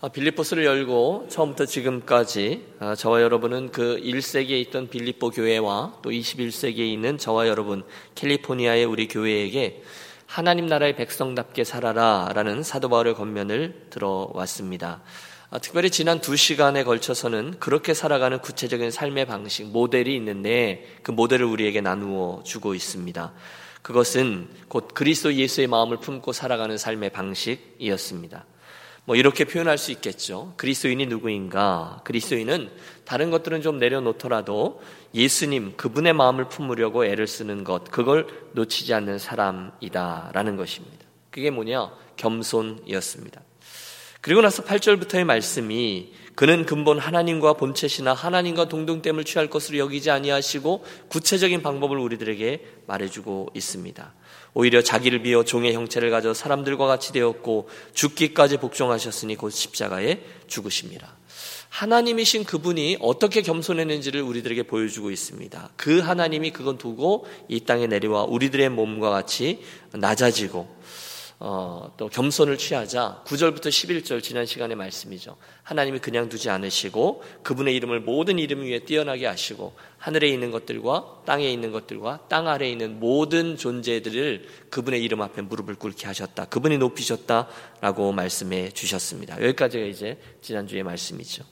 아, 빌립보스를 열고 처음부터 지금까지 아, 저와 여러분은 그 1세기에 있던 빌립보 교회와 또 21세기에 있는 저와 여러분 캘리포니아의 우리 교회에게 하나님 나라의 백성답게 살아라 라는 사도 바울의 권면을 들어왔습니다. 아, 특별히 지난 두 시간에 걸쳐서는 그렇게 살아가는 구체적인 삶의 방식, 모델이 있는데 그 모델을 우리에게 나누어 주고 있습니다. 그것은 곧 그리스도 예수의 마음을 품고 살아가는 삶의 방식이었습니다. 뭐 이렇게 표현할 수 있겠죠. 그리스도인이 누구인가? 그리스도인은 다른 것들은 좀 내려놓더라도 예수님 그분의 마음을 품으려고 애를 쓰는 것 그걸 놓치지 않는 사람이다라는 것입니다. 그게 뭐냐? 겸손이었습니다. 그리고 나서 8절부터의 말씀이 그는 근본 하나님과 본체시나 하나님과 동등됨을 취할 것으로 여기지 아니하시고 구체적인 방법을 우리들에게 말해주고 있습니다. 오히려 자기를 비워 종의 형체를 가져 사람들과 같이 되었고 죽기까지 복종하셨으니 곧 십자가에 죽으십니다. 하나님이신 그분이 어떻게 겸손했는지를 우리들에게 보여주고 있습니다. 그 하나님이 그건 두고 이 땅에 내려와 우리들의 몸과 같이 낮아지고 어, 또 겸손을 취하자 9절부터 11절 지난 시간의 말씀이죠. 하나님이 그냥 두지 않으시고 그분의 이름을 모든 이름 위에 뛰어나게 하시고 하늘에 있는 것들과 땅에 있는 것들과 땅 아래에 있는 모든 존재들을 그분의 이름 앞에 무릎을 꿇게 하셨다. 그분이 높이셨다라고 말씀해 주셨습니다. 여기까지가 이제 지난주의 말씀이죠.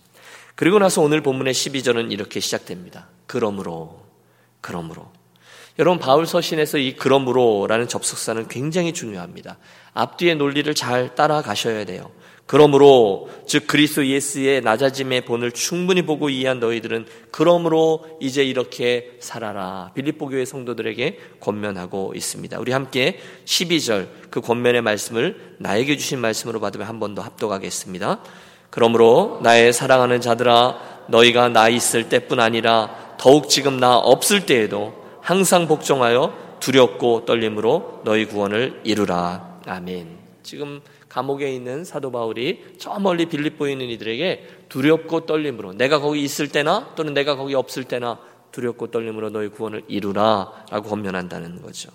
그리고 나서 오늘 본문의 12절은 이렇게 시작됩니다. 그러므로 그러므로 여러분 바울 서신에서 이 그러므로라는 접속사는 굉장히 중요합니다. 앞뒤의 논리를 잘 따라가셔야 돼요. 그러므로 즉 그리스도 예수의 낮아짐의 본을 충분히 보고 이해한 너희들은 그러므로 이제 이렇게 살아라. 빌립보 교회 성도들에게 권면하고 있습니다. 우리 함께 12절 그 권면의 말씀을 나에게 주신 말씀으로 받으면 한 번 더 합독하겠습니다. 그러므로 나의 사랑하는 자들아 너희가 나 있을 때뿐 아니라 더욱 지금 나 없을 때에도 항상 복종하여 두렵고 떨림으로 너희 구원을 이루라. 아멘. 지금 감옥에 있는 사도 바울이 저 멀리 빌립보에 있는 이들에게 두렵고 떨림으로 내가 거기 있을 때나 또는 내가 거기 없을 때나 두렵고 떨림으로 너희 구원을 이루라 라고 권면한다는 거죠.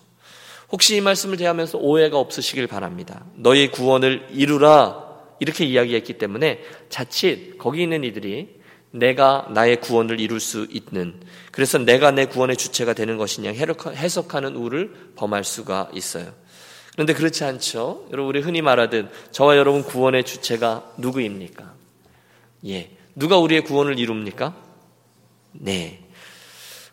혹시 이 말씀을 대하면서 오해가 없으시길 바랍니다. 너희 구원을 이루라 이렇게 이야기했기 때문에 자칫 거기 있는 이들이 내가 나의 구원을 이룰 수 있는 그래서 내가 내 구원의 주체가 되는 것이냐 해석하는 우를 범할 수가 있어요. 그런데 그렇지 않죠. 여러분 우리 흔히 말하듯 저와 여러분 구원의 주체가 누구입니까? 예. 누가 우리의 구원을 이룹니까? 네.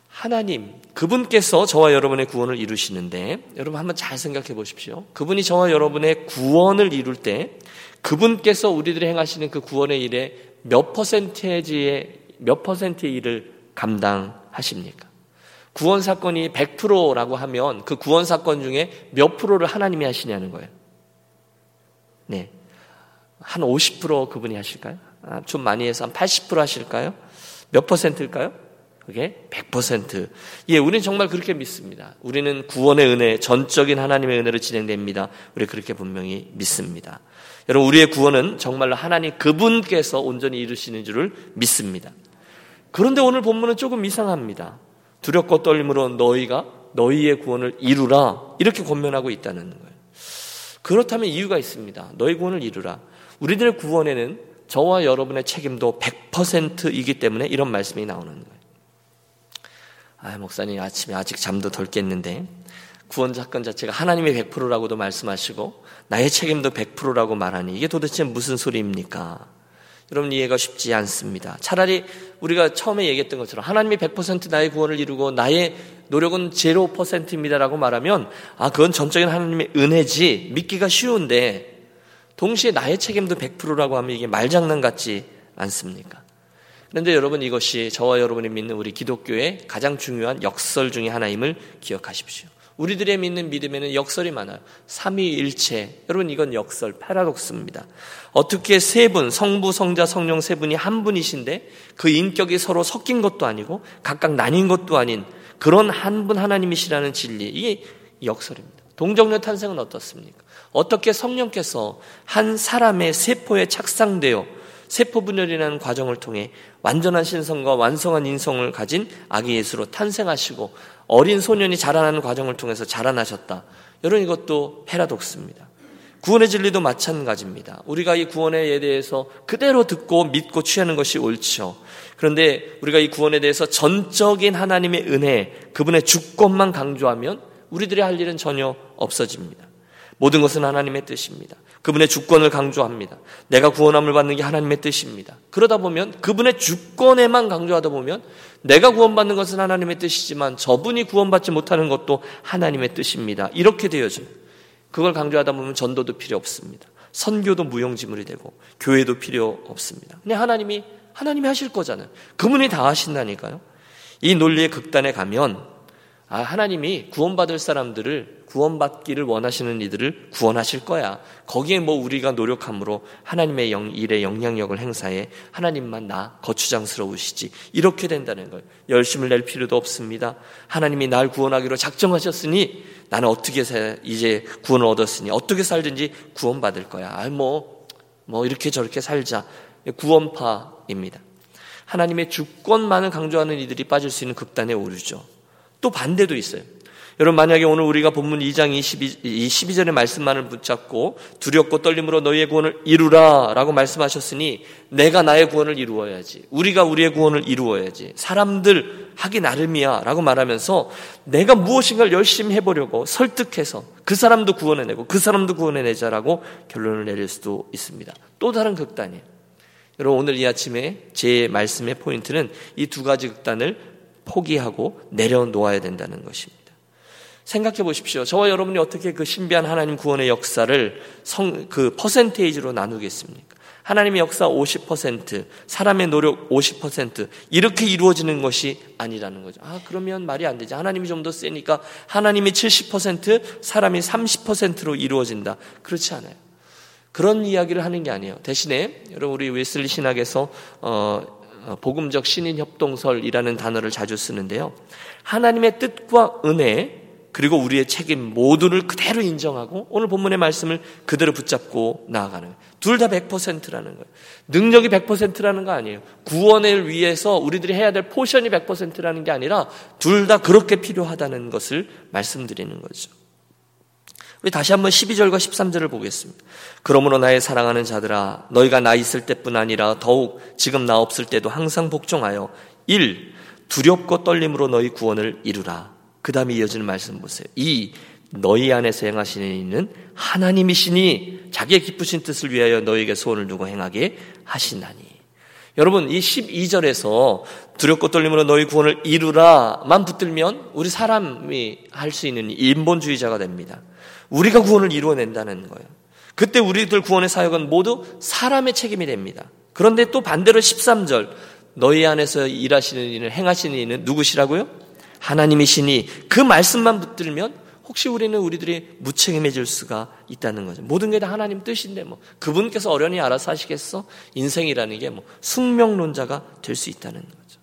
하나님, 그분께서 저와 여러분의 구원을 이루시는데, 여러분 한번 잘 생각해 보십시오. 그분이 저와 여러분의 구원을 이룰 때, 그분께서 우리들이 행하시는 그 구원의 일에 몇 퍼센테지의 몇 퍼센트의 일을 감당하십니까? 구원 사건이 100%라고 하면 그 구원 사건 중에 몇 프로를 하나님이 하시냐는 거예요. 네. 한 50% 그분이 하실까요? 아, 좀 많이 해서 한 80% 하실까요? 몇 퍼센트일까요? 그게 100%. 예, 우리는 정말 그렇게 믿습니다. 우리는 구원의 은혜, 전적인 하나님의 은혜로 진행됩니다. 우리 그렇게 분명히 믿습니다. 여러분 우리의 구원은 정말로 하나님 그분께서 온전히 이루시는 줄을 믿습니다. 그런데 오늘 본문은 조금 이상합니다. 두렵고 떨림으로 너희가 너희의 구원을 이루라 이렇게 권면하고 있다는 거예요. 그렇다면 이유가 있습니다. 너희 구원을 이루라. 우리들의 구원에는 저와 여러분의 책임도 100%이기 때문에 이런 말씀이 나오는 거예요. 아, 목사님 아침에 아직 잠도 덜 깼는데 구원 사건 자체가 하나님의 100%라고도 말씀하시고 나의 책임도 100%라고 말하니 이게 도대체 무슨 소리입니까? 여러분 이해가 쉽지 않습니다. 차라리 우리가 처음에 얘기했던 것처럼 하나님이 100% 나의 구원을 이루고 나의 노력은 0%입니다라고 말하면 아 그건 전적인 하나님의 은혜지 믿기가 쉬운데 동시에 나의 책임도 100%라고 하면 이게 말장난 같지 않습니까? 그런데 여러분 이것이 저와 여러분이 믿는 우리 기독교의 가장 중요한 역설 중의 하나임을 기억하십시오. 우리들의 믿는 믿음에는 역설이 많아요. 삼위일체. 여러분 이건 역설, 패러독스입니다. 어떻게 세 분, 성부, 성자, 성령 세 분이 한 분이신데 그 인격이 서로 섞인 것도 아니고 각각 나뉜 것도 아닌 그런 한 분 하나님이시라는 진리. 이게 역설입니다. 동정녀 탄생은 어떻습니까? 어떻게 성령께서 한 사람의 세포에 착상되어 세포 분열이라는 과정을 통해 완전한 신성과 완성한 인성을 가진 아기 예수로 탄생하시고 어린 소년이 자라나는 과정을 통해서 자라나셨다. 여러분 이것도 패러독스입니다. 구원의 진리도 마찬가지입니다. 우리가 이 구원에 대해서 그대로 듣고 믿고 취하는 것이 옳죠. 그런데 우리가 이 구원에 대해서 전적인 하나님의 은혜, 그분의 주권만 강조하면 우리들이 할 일은 전혀 없어집니다. 모든 것은 하나님의 뜻입니다. 그분의 주권을 강조합니다. 내가 구원함을 받는 게 하나님의 뜻입니다. 그러다 보면 그분의 주권에만 강조하다 보면 내가 구원받는 것은 하나님의 뜻이지만 저분이 구원받지 못하는 것도 하나님의 뜻입니다. 이렇게 되어져요. 그걸 강조하다 보면 전도도 필요 없습니다. 선교도 무용지물이 되고 교회도 필요 없습니다. 그냥 하나님이 하나님이 하실 거잖아요. 그분이 다 하신다니까요. 이 논리의 극단에 가면 아, 하나님이 구원받을 사람들을 구원받기를 원하시는 이들을 구원하실 거야. 거기에 뭐 우리가 노력함으로 하나님의 영, 일에 영향력을 행사해 하나님만 나 거추장스러우시지. 이렇게 된다는 걸 열심을 낼 필요도 없습니다. 하나님이 날 구원하기로 작정하셨으니 나는 어떻게 이제 구원을 얻었으니 어떻게 살든지 구원받을 거야. 아, 뭐, 뭐 이렇게 저렇게 살자. 구원파입니다. 하나님의 주권만을 강조하는 이들이 빠질 수 있는 극단에 오르죠. 또 반대도 있어요. 여러분 만약에 오늘 우리가 본문 2장 22, 12절의 말씀만을 붙잡고 두렵고 떨림으로 너희의 구원을 이루라 라고 말씀하셨으니 내가 나의 구원을 이루어야지. 우리가 우리의 구원을 이루어야지. 사람들 하기 나름이야 라고 말하면서 내가 무엇인가를 열심히 해보려고 설득해서 그 사람도 구원해내고 그 사람도 구원해내자라고 결론을 내릴 수도 있습니다. 또 다른 극단이에요. 여러분 오늘 이 아침에 제 말씀의 포인트는 이 두 가지 극단을 포기하고 내려놓아야 된다는 것입니다 생각해 보십시오. 저와 여러분이 어떻게 그 신비한 하나님 구원의 역사를 성, 그 퍼센테이지로 나누겠습니까? 하나님의 역사 50%, 사람의 노력 50%, 이렇게 이루어지는 것이 아니라는 거죠. 아, 그러면 말이 안 되지. 하나님이 좀 더 세니까 하나님이 70%, 사람이 30%로 이루어진다. 그렇지 않아요. 그런 이야기를 하는 게 아니에요. 대신에, 여러분, 우리 웨슬리 신학에서, 어, 어 복음적 신인 협동설이라는 단어를 자주 쓰는데요. 하나님의 뜻과 은혜, 그리고 우리의 책임 모두를 그대로 인정하고 오늘 본문의 말씀을 그대로 붙잡고 나아가는. 둘 다 100%라는 거예요. 능력이 100%라는 거 아니에요. 구원을 위해서 우리들이 해야 될 포션이 100%라는 게 아니라 둘 다 그렇게 필요하다는 것을 말씀드리는 거죠. 우리 다시 한번 12절과 13절을 보겠습니다. 그러므로 나의 사랑하는 자들아 너희가 나 있을 때뿐 아니라 더욱 지금 나 없을 때도 항상 복종하여 1. 두렵고 떨림으로 너희 구원을 이루라. 그 다음에 이어지는 말씀 보세요. 이 너희 안에서 행하시는 이는 하나님이시니 자기의 기쁘신 뜻을 위하여 너에게 소원을 두고 행하게 하시나니. 여러분, 이 12절에서 두렵고 떨림으로 너희 구원을 이루라만 붙들면 우리 사람이 할 수 있는 인본주의자가 됩니다. 우리가 구원을 이루어낸다는 거예요. 그때 우리들 구원의 사역은 모두 사람의 책임이 됩니다. 그런데 또 반대로 13절, 너희 안에서 일하시는 이는 행하시는 이는 누구시라고요? 하나님이시니 그 말씀만 붙들면 혹시 우리는 우리들이 무책임해질 수가 있다는 거죠. 모든 게 다 하나님 뜻인데 뭐 그분께서 어련히 알아서 하시겠어? 인생이라는 게 뭐 숙명론자가 될 수 있다는 거죠.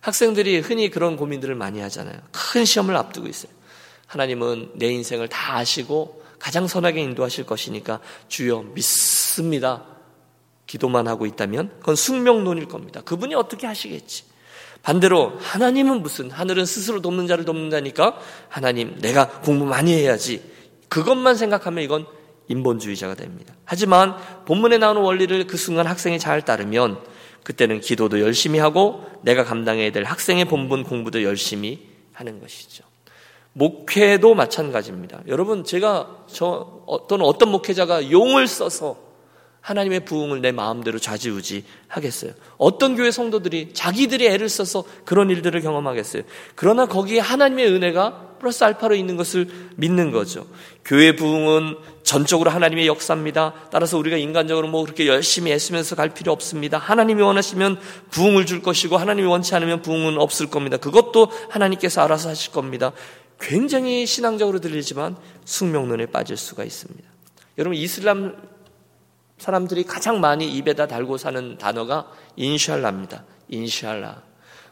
학생들이 흔히 그런 고민들을 많이 하잖아요. 큰 시험을 앞두고 있어요. 하나님은 내 인생을 다 아시고 가장 선하게 인도하실 것이니까 주여 믿습니다. 기도만 하고 있다면 그건 숙명론일 겁니다. 그분이 어떻게 하시겠지? 반대로 하나님은 무슨 하늘은 스스로 돕는 자를 돕는 자니까 하나님 내가 공부 많이 해야지 그것만 생각하면 이건 인본주의자가 됩니다. 하지만 본문에 나오는 원리를 그 순간 학생이 잘 따르면 그때는 기도도 열심히 하고 내가 감당해야 될 학생의 본분 공부도 열심히 하는 것이죠. 목회도 마찬가지입니다. 여러분 제가 저 어떤 어떤 목회자가 용을 써서 하나님의 부흥을 내 마음대로 좌지우지 하겠어요. 어떤 교회 성도들이 자기들이 애를 써서 그런 일들을 경험하겠어요. 그러나 거기에 하나님의 은혜가 플러스 알파로 있는 것을 믿는 거죠. 교회 부흥은 전적으로 하나님의 역사입니다. 따라서 우리가 인간적으로 뭐 그렇게 열심히 애쓰면서 갈 필요 없습니다. 하나님이 원하시면 부흥을 줄 것이고 하나님이 원치 않으면 부흥은 없을 겁니다. 그것도 하나님께서 알아서 하실 겁니다. 굉장히 신앙적으로 들리지만 숙명론에 빠질 수가 있습니다. 여러분 이슬람 사람들이 가장 많이 입에다 달고 사는 단어가 인샬라입니다. 인샬라.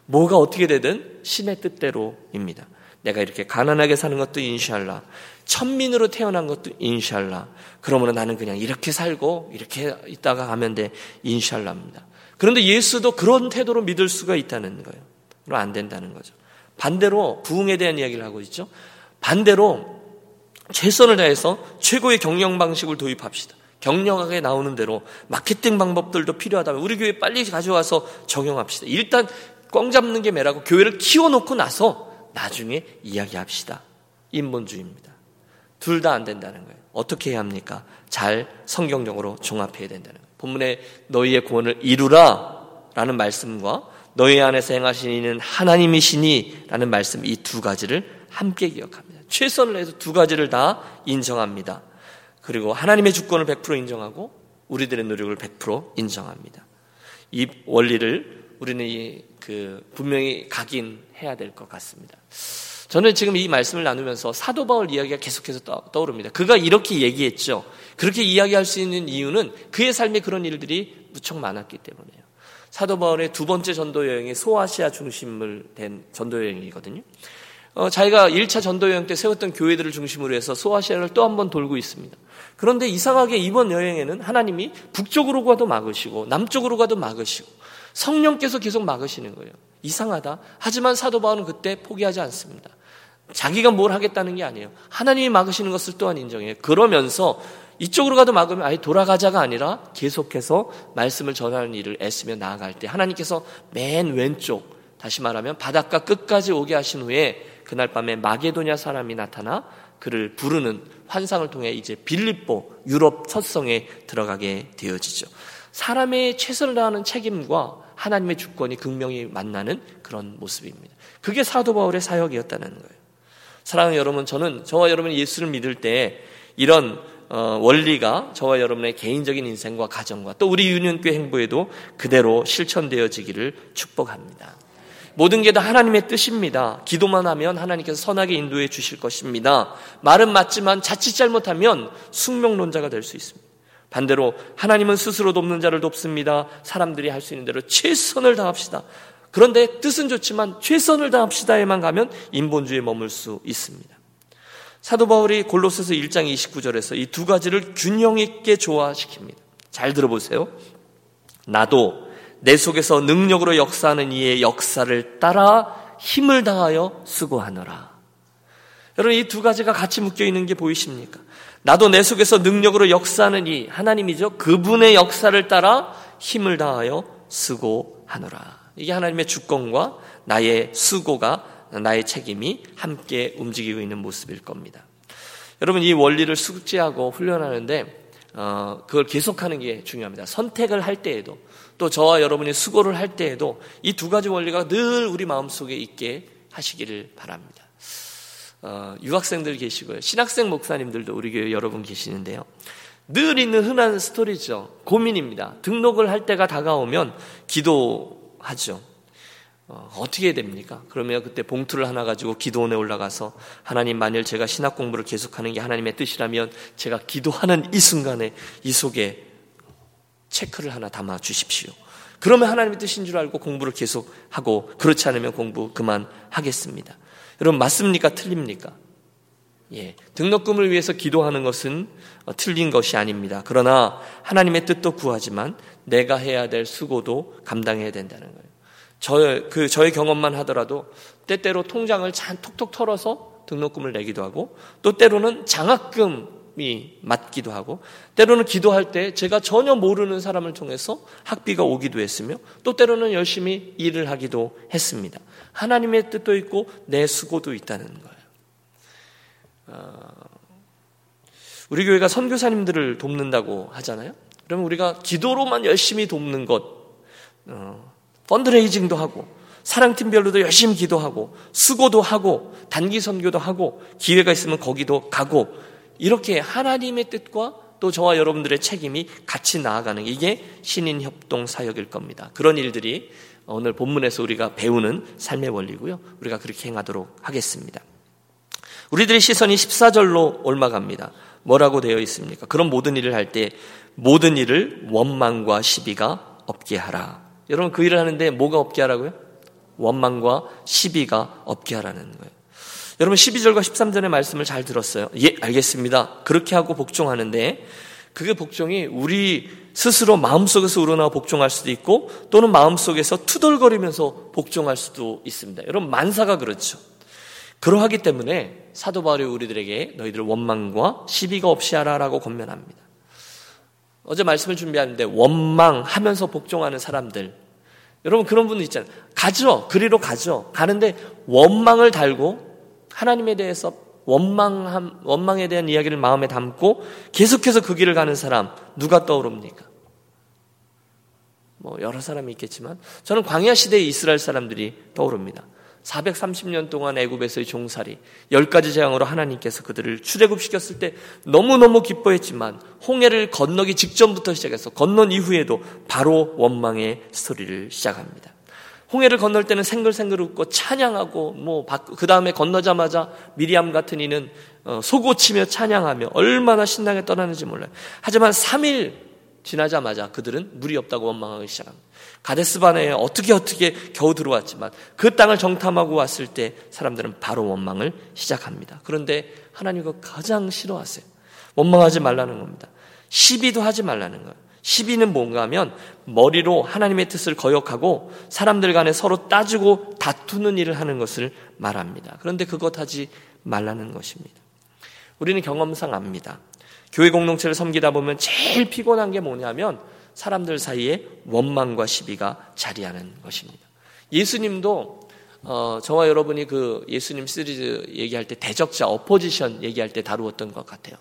뭐가 어떻게 되든 신의 뜻대로입니다. 내가 이렇게 가난하게 사는 것도 인샬라. 천민으로 태어난 것도 인샬라. 그러면 나는 그냥 이렇게 살고 이렇게 있다가 가면 돼. 인샬라입니다. 그런데 예수도 그런 태도로 믿을 수가 있다는 거예요. 그럼 안 된다는 거죠. 반대로 부흥에 대한 이야기를 하고 있죠. 반대로 최선을 다해서 최고의 경영 방식을 도입합시다. 경영하게 나오는 대로 마케팅 방법들도 필요하다면 우리 교회 빨리 가져와서 적용합시다. 일단 꽝 잡는 게 매라고 교회를 키워놓고 나서 나중에 이야기합시다. 인본주의입니다. 둘 다 안 된다는 거예요. 어떻게 해야 합니까? 잘 성경적으로 종합해야 된다는 거예요. 본문에 너희의 구원을 이루라 라는 말씀과 너희 안에서 행하신 이는 하나님이시니 라는 말씀 이 두 가지를 함께 기억합니다. 최선을 해서 두 가지를 다 인정합니다. 그리고 하나님의 주권을 100% 인정하고 우리들의 노력을 100% 인정합니다. 이 원리를 우리는 이, 그 분명히 각인해야 될 것 같습니다. 저는 지금 이 말씀을 나누면서 사도 바울 이야기가 계속해서 떠오릅니다. 그가 이렇게 얘기했죠. 그렇게 이야기할 수 있는 이유는 그의 삶에 그런 일들이 무척 많았기 때문이에요. 사도 바울의 두 번째 전도 여행이 소아시아 중심을 된 전도 여행이거든요. 어, 자기가 1차 전도 여행 때 세웠던 교회들을 중심으로 해서 소아시아를 또 한 번 돌고 있습니다. 그런데 이상하게 이번 여행에는 하나님이 북쪽으로 가도 막으시고 남쪽으로 가도 막으시고 성령께서 계속 막으시는 거예요. 이상하다. 하지만 사도 바울은 그때 포기하지 않습니다. 자기가 뭘 하겠다는 게 아니에요. 하나님이 막으시는 것을 또한 인정해요. 그러면서 이쪽으로 가도 막으면 아예 돌아가자가 아니라 계속해서 말씀을 전하는 일을 애쓰며 나아갈 때 하나님께서 맨 왼쪽 다시 말하면 바닷가 끝까지 오게 하신 후에 그날 밤에 마게도냐 사람이 나타나 그를 부르는 환상을 통해 이제 빌립보 유럽 첫성에 들어가게 되어지죠. 사람의 최선을 다하는 책임과 하나님의 주권이 극명히 만나는 그런 모습입니다. 그게 사도 바울의 사역이었다는 거예요. 사랑하는 여러분, 저는 저와 여러분이 예수를 믿을 때 이런 어, 원리가 저와 여러분의 개인적인 인생과 가정과 또 우리 유년교회 행보에도 그대로 실천되어지기를 축복합니다. 모든 게 다 하나님의 뜻입니다. 기도만 하면 하나님께서 선하게 인도해 주실 것입니다. 말은 맞지만 자칫 잘못하면 숙명론자가 될 수 있습니다. 반대로 하나님은 스스로 돕는 자를 돕습니다. 사람들이 할 수 있는 대로 최선을 다합시다. 그런데 뜻은 좋지만 최선을 다합시다에만 가면 인본주의에 머물 수 있습니다. 사도 바울이 골로새서 1장 29절에서 이 두 가지를 균형 있게 조화시킵니다. 잘 들어보세요. 나도 내 속에서 능력으로 역사하는 이의 역사를 따라 힘을 다하여 수고하노라. 여러분 이 두 가지가 같이 묶여 있는 게 보이십니까? 나도 내 속에서 능력으로 역사하는 이 하나님이죠. 그분의 역사를 따라 힘을 다하여 수고하노라. 이게 하나님의 주권과 나의 수고가 나의 책임이 함께 움직이고 있는 모습일 겁니다. 여러분 이 원리를 숙지하고 훈련하는데 어, 그걸 계속하는 게 중요합니다. 선택을 할 때에도 또 저와 여러분이 수고를 할 때에도 이 두 가지 원리가 늘 우리 마음속에 있게 하시기를 바랍니다. 어, 유학생들 계시고요. 신학생 목사님들도 우리 교회 여러분 계시는데요. 늘 있는 흔한 스토리죠. 고민입니다. 등록을 할 때가 다가오면 기도하죠. 어, 어떻게 됩니까? 그러면 그때 봉투를 하나 가지고 기도원에 올라가서 하나님 만일 제가 신학 공부를 계속하는 게 하나님의 뜻이라면 제가 기도하는 이 순간에 이 속에 체크를 하나 담아 주십시오. 그러면 하나님의 뜻인 줄 알고 공부를 계속 하고 그렇지 않으면 공부 그만 하겠습니다. 여러분 맞습니까? 틀립니까? 예, 등록금을 위해서 기도하는 것은 어, 틀린 것이 아닙니다. 그러나 하나님의 뜻도 구하지만 내가 해야 될 수고도 감당해야 된다는 거예요. 저, 그, 저의 경험만 하더라도 때때로 통장을 잔 톡톡 털어서 등록금을 내기도 하고 또 때로는 장학금 이 맞기도 하고 때로는 기도할 때 제가 전혀 모르는 사람을 통해서 학비가 오기도 했으며 또 때로는 열심히 일을 하기도 했습니다. 하나님의 뜻도 있고 내 수고도 있다는 거예요. 어, 우리 교회가 선교사님들을 돕는다고 하잖아요. 그러면 우리가 기도로만 열심히 돕는 것, 어, 펀드레이징도 하고 사랑팀별로도 열심히 기도하고 수고도 하고 단기 선교도 하고 기회가 있으면 거기도 가고 이렇게 하나님의 뜻과 또 저와 여러분들의 책임이 같이 나아가는 이게 신인 협동 사역일 겁니다. 그런 일들이 오늘 본문에서 우리가 배우는 삶의 원리고요. 우리가 그렇게 행하도록 하겠습니다. 우리들의 시선이 14절로 올라갑니다. 뭐라고 되어 있습니까? 그런 모든 일을 할 때 모든 일을 원망과 시비가 없게 하라. 여러분 그 일을 하는데 뭐가 없게 하라고요? 원망과 시비가 없게 하라는 거예요. 여러분 12절과 13절의 말씀을 잘 들었어요. 예, 알겠습니다. 그렇게 하고 복종하는데 그게 복종이 우리 스스로 마음속에서 우러나와 복종할 수도 있고 또는 마음속에서 투덜거리면서 복종할 수도 있습니다. 여러분 만사가 그렇죠. 그러하기 때문에 사도 바울이 우리들에게 너희들 원망과 시비가 없이 하라라고 권면합니다. 어제 말씀을 준비하는데 원망하면서 복종하는 사람들 여러분 그런 분들 있잖아요. 가죠. 그리로 가죠. 가는데 원망을 달고 하나님에 대해서 원망함, 원망에 대한 이야기를 마음에 담고 계속해서 그 길을 가는 사람 누가 떠오릅니까? 뭐 여러 사람이 있겠지만 저는 광야 시대의 이스라엘 사람들이 떠오릅니다. 430년 동안 애굽에서의 종살이 열 가지 재앙으로 하나님께서 그들을 출애굽시켰을 때 너무너무 기뻐했지만 홍해를 건너기 직전부터 시작해서 건넌 이후에도 바로 원망의 스토리를 시작합니다. 홍해를 건널 때는 생글생글 웃고 찬양하고 뭐 그 다음에 건너자마자 미리암 같은 이는 어, 소고치며 찬양하며 얼마나 신나게 떠나는지 몰라요. 하지만 3일 지나자마자 그들은 물이 없다고 원망하기 시작합니다. 가데스 바네에 어떻게 어떻게 겨우 들어왔지만 그 땅을 정탐하고 왔을 때 사람들은 바로 원망을 시작합니다. 그런데 하나님 그 가장 싫어하세요. 원망하지 말라는 겁니다. 시비도 하지 말라는 거예요. 시비는 뭔가 하면 머리로 하나님의 뜻을 거역하고 사람들 간에 서로 따지고 다투는 일을 하는 것을 말합니다. 그런데 그것 하지 말라는 것입니다. 우리는 경험상 압니다. 교회 공동체를 섬기다 보면 제일 피곤한 게 뭐냐면 사람들 사이에 원망과 시비가 자리하는 것입니다. 예수님도 어, 저와 여러분이 그 예수님 시리즈 얘기할 때 대적자, 어포지션 얘기할 때 다루었던 것 같아요.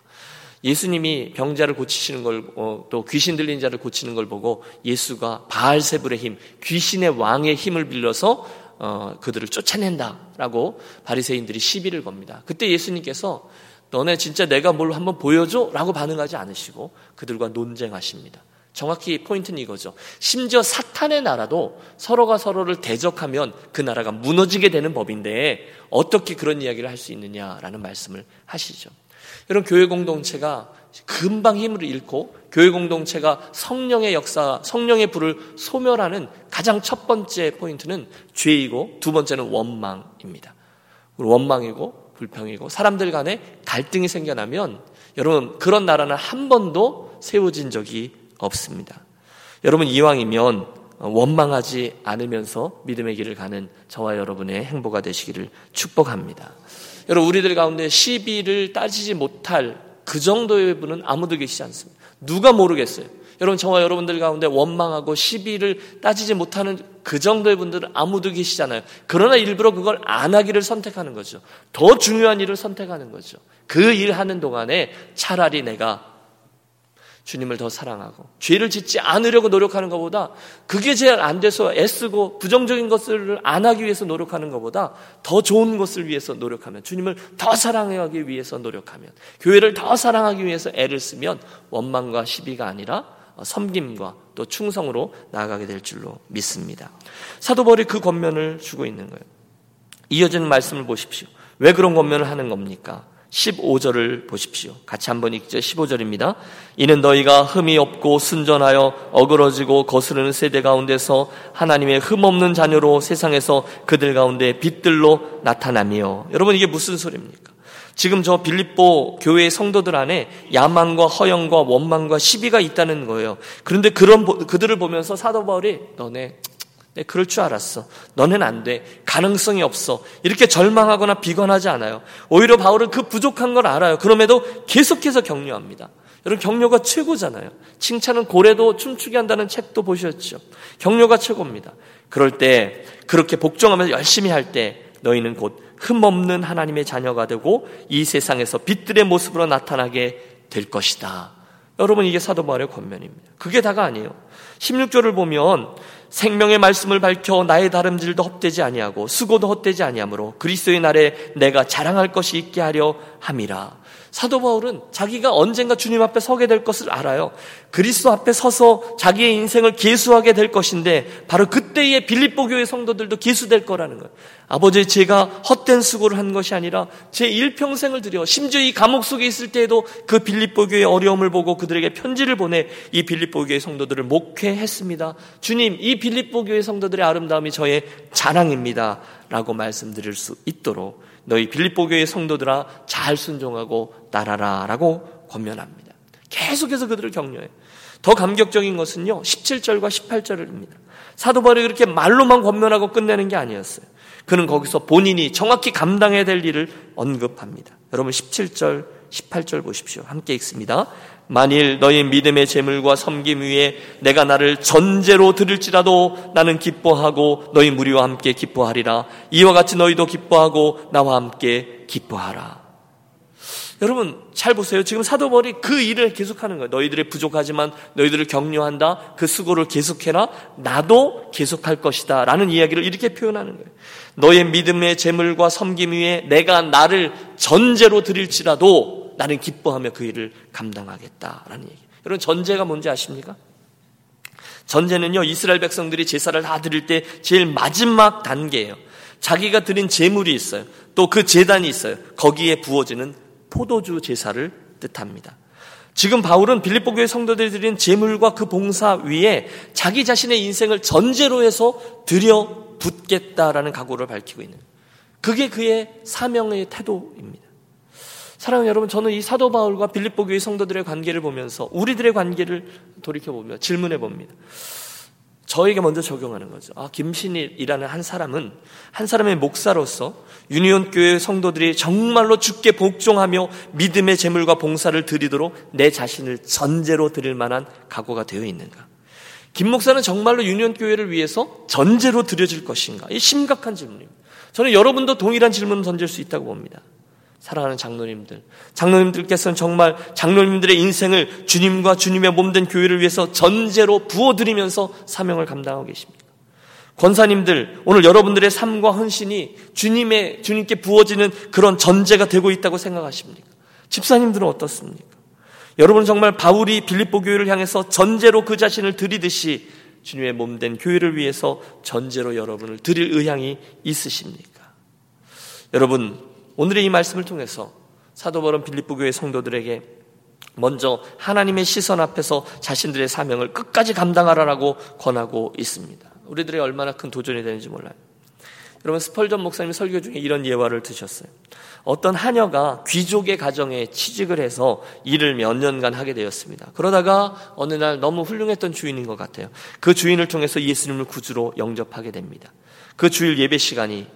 예수님이 병자를 고치시는 걸, 어, 또 귀신 들린 자를 고치는 걸 보고 예수가 바알세불의 힘, 귀신의 왕의 힘을 빌려서 어, 그들을 쫓아낸다라고 바리새인들이 시비를 겁니다. 그때 예수님께서 너네 진짜 내가 뭘 한번 보여줘? 라고 반응하지 않으시고 그들과 논쟁하십니다. 정확히 포인트는 이거죠. 심지어 사탄의 나라도 서로가 서로를 대적하면 그 나라가 무너지게 되는 법인데 어떻게 그런 이야기를 할 수 있느냐라는 말씀을 하시죠. 여러분 교회 공동체가 금방 힘을 잃고 교회 공동체가 성령의 역사, 성령의 불을 소멸하는 가장 첫 번째 포인트는 죄이고 두 번째는 원망입니다. 원망이고 불평이고 사람들 간에 갈등이 생겨나면 여러분 그런 나라는 한 번도 세워진 적이 없습니다. 여러분 이왕이면 원망하지 않으면서 믿음의 길을 가는 저와 여러분의 행보가 되시기를 축복합니다. 여러분 우리들 가운데 시비를 따지지 못할 그 정도의 분은 아무도 계시지 않습니다. 누가 모르겠어요. 여러분 저와 여러분들 가운데 원망하고 시비를 따지지 못하는 그 정도의 분들은 아무도 계시잖아요. 그러나 일부러 그걸 안 하기를 선택하는 거죠. 더 중요한 일을 선택하는 거죠. 그 일 하는 동안에 차라리 내가 주님을 더 사랑하고 죄를 짓지 않으려고 노력하는 것보다 그게 잘안 돼서 애쓰고 부정적인 것을 안 하기 위해서 노력하는 것보다 더 좋은 것을 위해서 노력하면 주님을 더 사랑하기 위해서 노력하면 교회를 더 사랑하기 위해서 애를 쓰면 원망과 시비가 아니라 섬김과 또 충성으로 나아가게 될 줄로 믿습니다. 사도 바울이 그 권면을 주고 있는 거예요. 이어지는 말씀을 보십시오. 왜 그런 권면을 하는 겁니까? 15절을 보십시오. 같이 한번 읽죠. 15절입니다. 이는 너희가 흠이 없고 순전하여 어그러지고 거스르는 세대 가운데서 하나님의 흠 없는 자녀로 세상에서 그들 가운데 빛들로 나타나며 여러분 이게 무슨 소리입니까? 지금 저 빌립보 교회의 성도들 안에 야망과 허영과 원망과 시비가 있다는 거예요. 그런데 그런 그들을 보면서 사도 바울이 너네 네, 그럴 줄 알았어. 너는 안 돼. 가능성이 없어. 이렇게 절망하거나 비관하지 않아요. 오히려 바울은 그 부족한 걸 알아요. 그럼에도 계속해서 격려합니다. 여러분 격려가 최고잖아요. 칭찬은 고래도 춤추게 한다는 책도 보셨죠. 격려가 최고입니다. 그럴 때 그렇게 복종하면서 열심히 할 때 너희는 곧 흠없는 하나님의 자녀가 되고 이 세상에서 빛들의 모습으로 나타나게 될 것이다. 여러분 이게 사도 바울의 권면입니다. 그게 다가 아니에요. 16절을 보면 생명의 말씀을 밝혀 나의 다름질도 헛되지 아니하고 수고도 헛되지 아니하므로 그리스도의 날에 내가 자랑할 것이 있게 하려 함이라. 사도 바울은 자기가 언젠가 주님 앞에 서게 될 것을 알아요. 그리스도 앞에 서서 자기의 인생을 계수하게 될 것인데 바로 그때의 빌립보 교회 성도들도 계수될 거라는 거예요. 아버지 제가 헛된 수고를 한 것이 아니라 제 일평생을 들여 심지어 이 감옥 속에 있을 때에도 그 빌립보 교회의 어려움을 보고 그들에게 편지를 보내 이 빌립보 교회 성도들을 목회했습니다. 주님 이 빌립보 교회 성도들의 아름다움이 저의 자랑입니다. 라고 말씀드릴 수 있도록 너희 빌립보 교회 성도들아 잘 순종하고 따라라라고 권면합니다. 계속해서 그들을 격려해. 더 감격적인 것은요. 17절과 18절입니다. 사도 바울이 그렇게 말로만 권면하고 끝내는 게 아니었어요. 그는 거기서 본인이 정확히 감당해야 될 일을 언급합니다. 여러분 17절, 18절 보십시오. 함께 읽습니다. 만일 너희 믿음의 재물과 섬김 위에 내가 나를 전제로 드릴지라도 나는 기뻐하고 너희 무리와 함께 기뻐하리라. 이와 같이 너희도 기뻐하고 나와 함께 기뻐하라. 여러분 잘 보세요. 지금 사도 바울이 그 일을 계속하는 거예요. 너희들이 부족하지만 너희들을 격려한다. 그 수고를 계속해라. 나도 계속할 것이다. 라는 이야기를 이렇게 표현하는 거예요. 너의 믿음의 재물과 섬김 위에 내가 나를 전제로 드릴지라도 나는 기뻐하며 그 일을 감당하겠다라는 얘기. 여러분 전제가 뭔지 아십니까? 전제는요 이스라엘 백성들이 제사를 다 드릴 때 제일 마지막 단계예요. 자기가 드린 제물이 있어요. 또그 제단이 있어요. 거기에 부어지는 포도주 제사를 뜻합니다. 지금 바울은 빌립보 교회 성도들이 드린 제물과 그 봉사 위에 자기 자신의 인생을 전제로 해서 드려 붓겠다라는 각오를 밝히고 있는 그게 그의 사명의 태도입니다. 사랑하는 여러분, 저는 이 사도 바울과 빌립보 교회 성도들의 관계를 보면서 우리들의 관계를 돌이켜 보며 질문해 봅니다. 저에게 먼저 적용하는 거죠. 아, 김신일이라는 한 사람은 한 사람의 목사로서 유니온 교회 성도들이 정말로 죽게 복종하며 믿음의 재물과 봉사를 드리도록 내 자신을 전제로 드릴 만한 각오가 되어 있는가? 김 목사는 정말로 유니온 교회를 위해서 전제로 드려질 것인가? 이 심각한 질문입니다. 저는 여러분도 동일한 질문을 던질 수 있다고 봅니다. 사랑하는 장로님들. 장로님들께서는 정말 장로님들의 인생을 주님과 주님의 몸된 교회를 위해서 전제로 부어드리면서 사명을 감당하고 계십니다. 권사님들, 오늘 여러분들의 삶과 헌신이 주님의, 주님께 부어지는 그런 전제가 되고 있다고 생각하십니까? 집사님들은 어떻습니까? 여러분 정말 바울이 빌립보 교회를 향해서 전제로 그 자신을 드리듯이 주님의 몸된 교회를 위해서 전제로 여러분을 드릴 의향이 있으십니까? 여러분, 오늘의 이 말씀을 통해서 사도 바울 빌립보 교회 성도들에게 먼저 하나님의 시선 앞에서 자신들의 사명을 끝까지 감당하라라고 권하고 있습니다. 우리들이 얼마나 큰 도전이 되는지 몰라요. 여러분 스펄전 목사님 설교 중에 이런 예화를 드셨어요. 어떤 하녀가 귀족의 가정에 취직을 해서 일을 몇 년간 하게 되었습니다. 그러다가 어느 날 너무 훌륭했던 주인인 것 같아요. 그 주인을 통해서 예수님을 구주로 영접하게 됩니다. 그 주일 예배 시간이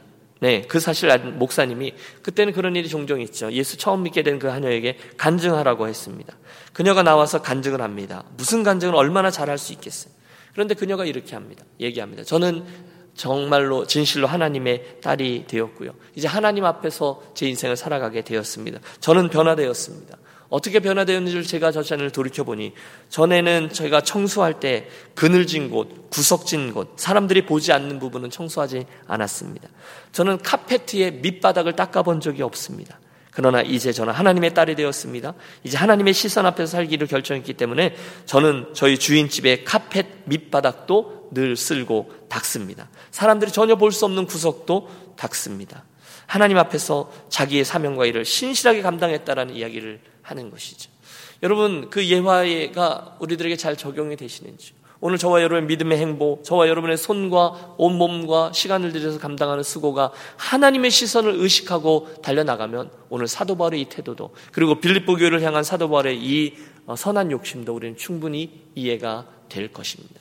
네, 그 사실 알 목사님이 그때는 그런 일이 종종 있죠. 예수 처음 믿게 된 그 하녀에게 간증하라고 했습니다. 그녀가 나와서 간증을 합니다. 무슨 간증을 얼마나 잘할 수 있겠어요. 그런데 그녀가 이렇게 합니다. 얘기합니다. 저는 정말로 진실로 하나님의 딸이 되었고요. 이제 하나님 앞에서 제 인생을 살아가게 되었습니다. 저는 변화되었습니다. 어떻게 변화되었는지를 제가 저 자신을 돌이켜보니 전에는 저희가 청소할 때 그늘진 곳, 구석진 곳, 사람들이 보지 않는 부분은 청소하지 않았습니다. 저는 카페트에 밑바닥을 닦아본 적이 없습니다. 그러나 이제 저는 하나님의 딸이 되었습니다. 이제 하나님의 시선 앞에서 살기를 결정했기 때문에 저는 저희 주인집의 카펫 밑바닥도 늘 쓸고 닦습니다. 사람들이 전혀 볼 수 없는 구석도 닦습니다. 하나님 앞에서 자기의 사명과 일을 신실하게 감당했다라는 이야기를 하는 것이죠. 여러분 그 예화가 우리들에게 잘 적용이 되시는지 오늘 저와 여러분의 믿음의 행보, 저와 여러분의 손과 온몸과 시간을 들여서 감당하는 수고가 하나님의 시선을 의식하고 달려나가면 오늘 사도 바울의 이 태도도 그리고 빌립보 교회를 향한 사도 바울의 이 어, 선한 욕심도 우리는 충분히 이해가 될 것입니다.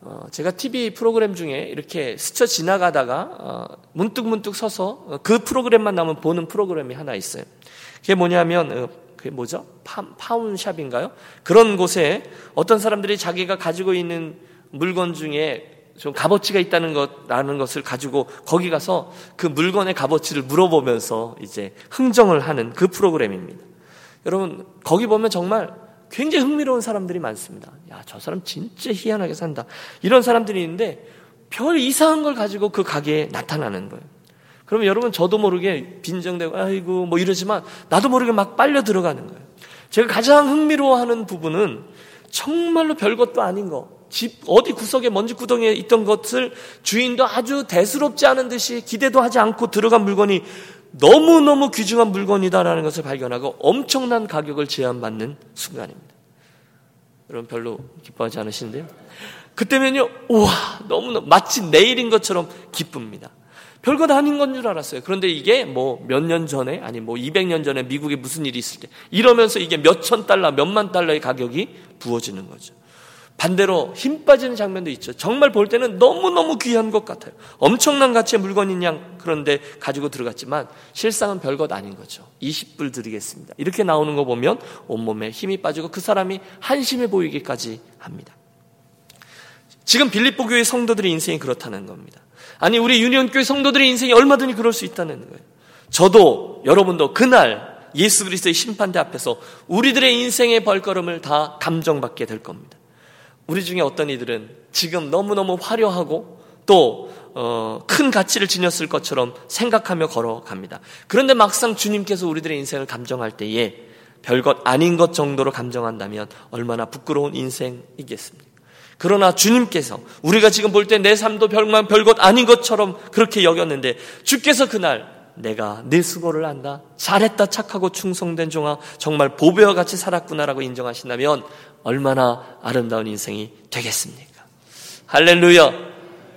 어, 제가 TV 프로그램 중에 이렇게 스쳐 지나가다가 어, 문득문득 서서 그 프로그램만 나면 보는 프로그램이 하나 있어요. 그게 뭐냐면 그게 뭐죠? 파, 운샵인가요 그런 곳에 어떤 사람들이 자기가 가지고 있는 물건 중에 좀 값어치가 있다는 것라는 것을 가지고 거기 가서 그 물건의 값어치를 물어보면서 이제 흥정을 하는 그 프로그램입니다. 여러분 거기 보면 정말 굉장히 흥미로운 사람들이 많습니다. 야, 저 사람 진짜 희한하게 산다. 이런 사람들이 있는데 별 이상한 걸 가지고 그 가게에 나타나는 거예요. 그러면 여러분 저도 모르게 빈정되고 아이고 뭐 이러지만 나도 모르게 막 빨려 들어가는 거예요. 제가 가장 흥미로워하는 부분은 정말로 별것도 아닌 거. 집 어디 구석에 먼지 구덩이에 있던 것을 주인도 아주 대수롭지 않은 듯이 기대도 하지 않고 들어간 물건이 너무너무 귀중한 물건이다라는 것을 발견하고 엄청난 가격을 제한받는 순간입니다. 여러분 별로 기뻐하지 않으시는데요? 그때면요, 우와, 너무너무 마치 내일인 것처럼 기쁩니다. 별것 아닌 건 줄 알았어요. 그런데 이게 뭐 몇 년 전에, 아니 뭐 200년 전에 미국에 무슨 일이 있을 때, 이러면서 이게 몇 천 달러, 몇만 달러의 가격이 부어지는 거죠. 반대로 힘 빠지는 장면도 있죠. 정말 볼 때는 너무너무 귀한 것 같아요. 엄청난 가치의 물건인 양 그런데 가지고 들어갔지만 실상은 별것 아닌 거죠. 20불 드리겠습니다. 이렇게 나오는 거 보면 온몸에 힘이 빠지고 그 사람이 한심해 보이기까지 합니다. 지금 빌립보 교회 성도들의 인생이 그렇다는 겁니다. 아니 우리 유니온 교회 성도들의 인생이 얼마든지 그럴 수 있다는 거예요. 저도 여러분도 그날 예수 그리스도의 심판대 앞에서 우리들의 인생의 벌걸음을 다 감정받게 될 겁니다. 우리 중에 어떤 이들은 지금 너무너무 화려하고 또, 어, 큰 가치를 지녔을 것처럼 생각하며 걸어갑니다. 그런데 막상 주님께서 우리들의 인생을 감정할 때에 별것 아닌 것 정도로 감정한다면 얼마나 부끄러운 인생이겠습니까? 그러나 주님께서 우리가 지금 볼 때 내 삶도 별만 별것 아닌 것처럼 그렇게 여겼는데 주께서 그날 내가 네 수고를 한다. 잘했다 착하고 충성된 종아 정말 보배와 같이 살았구나라고 인정하신다면 얼마나 아름다운 인생이 되겠습니까? 할렐루야.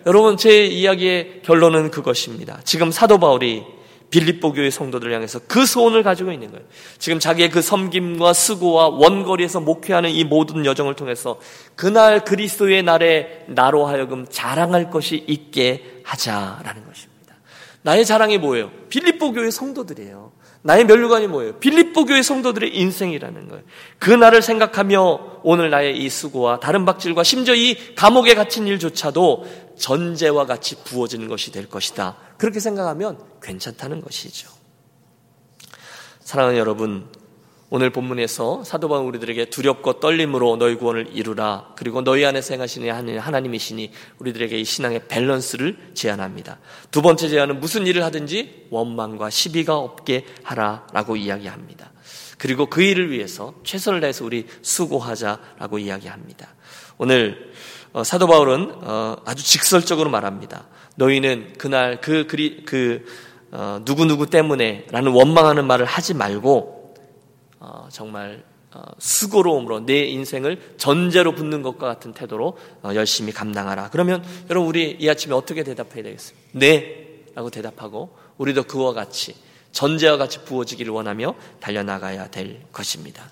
여러분 제 이야기의 결론은 그것입니다. 지금 사도 바울이 빌립보 교회 성도들을 향해서 그 소원을 가지고 있는 거예요. 지금 자기의 그 섬김과 수고와 원거리에서 목회하는 이 모든 여정을 통해서 그날 그리스도의 날에 나로 하여금 자랑할 것이 있게 하자라는 것입니다. 나의 자랑이 뭐예요? 빌립보 교회 성도들이에요. 나의 멸류관이 뭐예요? 빌립보 교회 성도들의 인생이라는 거예요. 그 날을 생각하며 오늘 나의 이 수고와 다른 박질과 심지어 이 감옥에 갇힌 일조차도 전제와 같이 부어지는 것이 될 것이다. 그렇게 생각하면 괜찮다는 것이죠. 사랑하는 여러분, 오늘 본문에서 사도 바울 우리들에게 두렵고 떨림으로 너희 구원을 이루라. 그리고 너희 안에 생하시는 하나님이시니 우리들에게 이 신앙의 밸런스를 제안합니다. 두 번째 제안은 무슨 일을 하든지 원망과 시비가 없게 하라라고 이야기합니다. 그리고 그 일을 위해서 최선을 다해서 우리 수고하자라고 이야기합니다. 오늘 어, 사도 바울은 어, 아주 직설적으로 말합니다. 너희는 그날 그 그리 그 어, 누구 누구 때문에라는 원망하는 말을 하지 말고 어, 정말 어, 수고로움으로 내 인생을 전제로 붙는 것과 같은 태도로 어, 열심히 감당하라. 그러면 여러분 우리 이 아침에 어떻게 대답해야 되겠습니까? 네 라고 대답하고 우리도 그와 같이 전제와 같이 부어지기를 원하며 달려나가야 될 것입니다.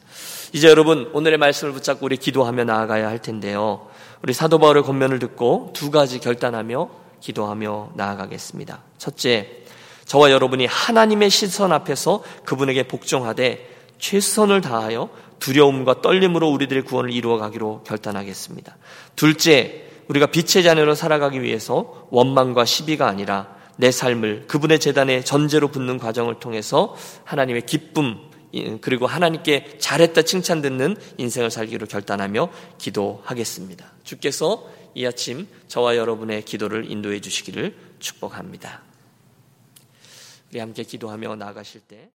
이제 여러분 오늘의 말씀을 붙잡고 우리 기도하며 나아가야 할 텐데요. 우리 사도 바울의 권면을 듣고 두 가지 결단하며 기도하며 나아가겠습니다. 첫째, 저와 여러분이 하나님의 시선 앞에서 그분에게 복종하되 최선을 다하여 두려움과 떨림으로 우리들의 구원을 이루어 가기로 결단하겠습니다. 둘째, 우리가 빛의 자녀로 살아가기 위해서 원망과 시비가 아니라 내 삶을 그분의 재단에 전제로 붙는 과정을 통해서 하나님의 기쁨 그리고 하나님께 잘했다 칭찬 듣는 인생을 살기로 결단하며 기도하겠습니다. 주께서 이 아침 저와 여러분의 기도를 인도해 주시기를 축복합니다. 우리 함께 기도하며 나아가실 때